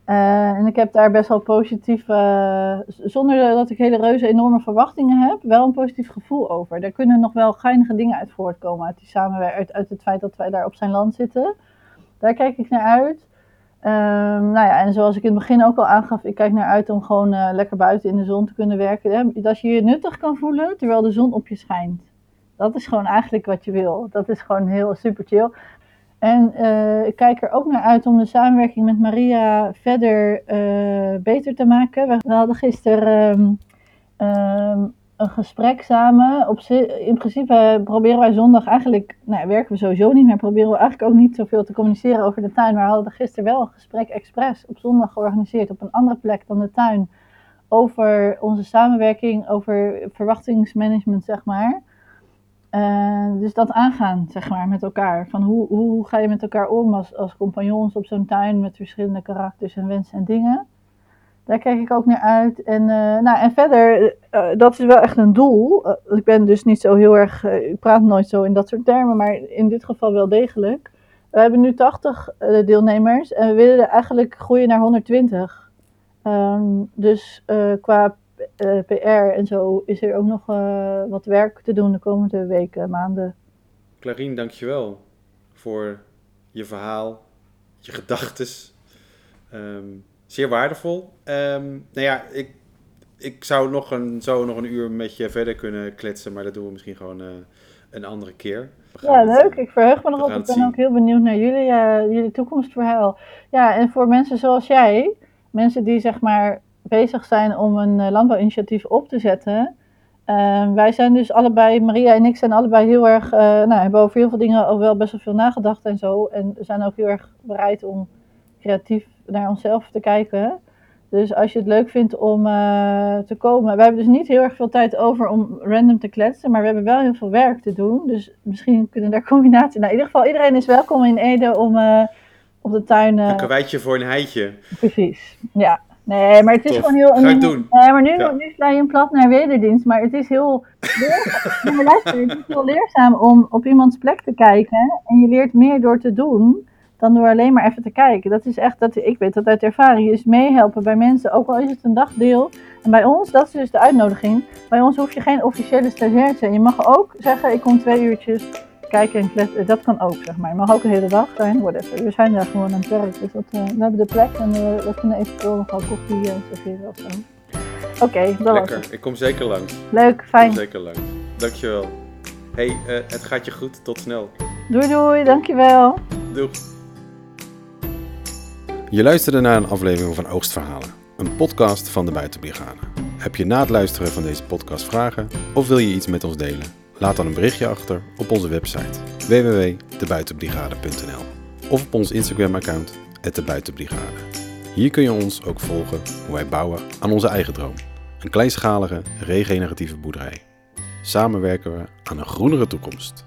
Eh, en ik heb daar best wel positief, zonder dat ik hele reuze enorme verwachtingen heb, wel een positief gevoel over. Daar kunnen nog wel geinige dingen uit voortkomen uit, die samenwerking, uit, uit het feit dat wij daar op zijn land zitten. Daar kijk ik naar uit. Um, nou ja, en zoals ik in het begin ook al aangaf, ik kijk naar uit om gewoon uh, lekker buiten in de zon te kunnen werken. Hè? Dat je je nuttig kan voelen terwijl de zon op je schijnt. Dat is gewoon eigenlijk wat je wil. Dat is gewoon heel super chill. En uh, ik kijk er ook naar uit om de samenwerking met Maria verder uh, beter te maken. We hadden gisteren um, een gesprek samen. Op, in principe proberen wij zondag eigenlijk, nou werken we sowieso niet, maar proberen we eigenlijk ook niet zoveel te communiceren over de tuin. Maar we hadden gisteren wel een gesprek expres op zondag georganiseerd op een andere plek dan de tuin. Over onze samenwerking, over verwachtingsmanagement, zeg maar. Uh, dus dat aangaan, zeg maar, met elkaar. Van hoe, hoe ga je met elkaar om als, als compagnons op zo'n tuin met verschillende karakters en wensen en dingen. Daar kijk ik ook naar uit. En, uh, nou, en verder, uh, dat is wel echt een doel. Ik ben dus niet zo heel erg, ik praat nooit zo in dat soort termen, maar in dit geval wel degelijk. We hebben nu 80 deelnemers en we willen eigenlijk groeien naar 120. Um, dus qua PR en zo is er ook nog wat werk te doen de komende weken, maanden. Clarine, dankjewel voor je verhaal, je gedachtes. Um, zeer waardevol. Um, nou ja, ik, ik zou nog een, zo nog een uur met je verder kunnen kletsen, maar dat doen we misschien gewoon uh, een andere keer. Ja, leuk. Ik verheug me nog op. Ik ben zien. ook heel benieuwd naar jullie, jullie toekomstverhaal. Ja, en voor mensen zoals jij, mensen die zeg maar bezig zijn om een uh, landbouwinitiatief op te zetten. Uh, wij zijn dus allebei, Maria en ik zijn allebei heel erg, nou, hebben over heel veel dingen ook wel best wel veel nagedacht en zo. En zijn ook heel erg bereid om creatief naar onszelf te kijken. Dus als je het leuk vindt om uh, te komen. We hebben dus niet heel erg veel tijd over om random te kletsen. Maar we hebben wel heel veel werk te doen. Dus misschien kunnen daar combinatie. Nou, in ieder geval, iedereen is welkom in Ede om op de tuin. Een karweitje voor een heitje. Precies, ja. Nee, maar het is Tof. gewoon heel. Ga ik doen. Nee, maar nu, ja. nu sla je een plat naar wederdienst. Maar het is heel. leerzaam, [LAUGHS] luister, het is heel leerzaam om op iemands plek te kijken. En je leert meer door te doen dan door alleen maar even te kijken. Dat is echt, dat, ik weet dat uit ervaring, is meehelpen bij mensen, ook al is het een dagdeel. En bij ons, dat is dus de uitnodiging, bij ons hoef je geen officiële stagiair te zijn. Je mag ook zeggen, ik kom twee uurtjes kijken en kletsen. Dat kan ook, zeg maar. Je mag ook een hele dag zijn, whatever. We zijn daar gewoon aan het werk, dus dat, uh, we hebben de plek en uh, we kunnen eventueel nog wel koffie uh, serveren of zo. Oké, okay, dat Lekker, was het. ik kom zeker langs. Leuk, fijn. Ik kom zeker langs. Dankjewel. hey, het gaat je goed. Tot snel. Doei doei, dankjewel. Doeg. Je luisterde naar een aflevering van Oogstverhalen, een podcast van de Buitenbrigade. Heb je na het luisteren van deze podcast vragen of wil je iets met ons delen? Laat dan een berichtje achter op onze website www.debuitenbrigade.nl of op ons Instagram-account @debuitenbrigade. Hier kun je ons ook volgen hoe wij bouwen aan onze eigen droom: een kleinschalige, regeneratieve boerderij. Samen werken we aan een groenere toekomst.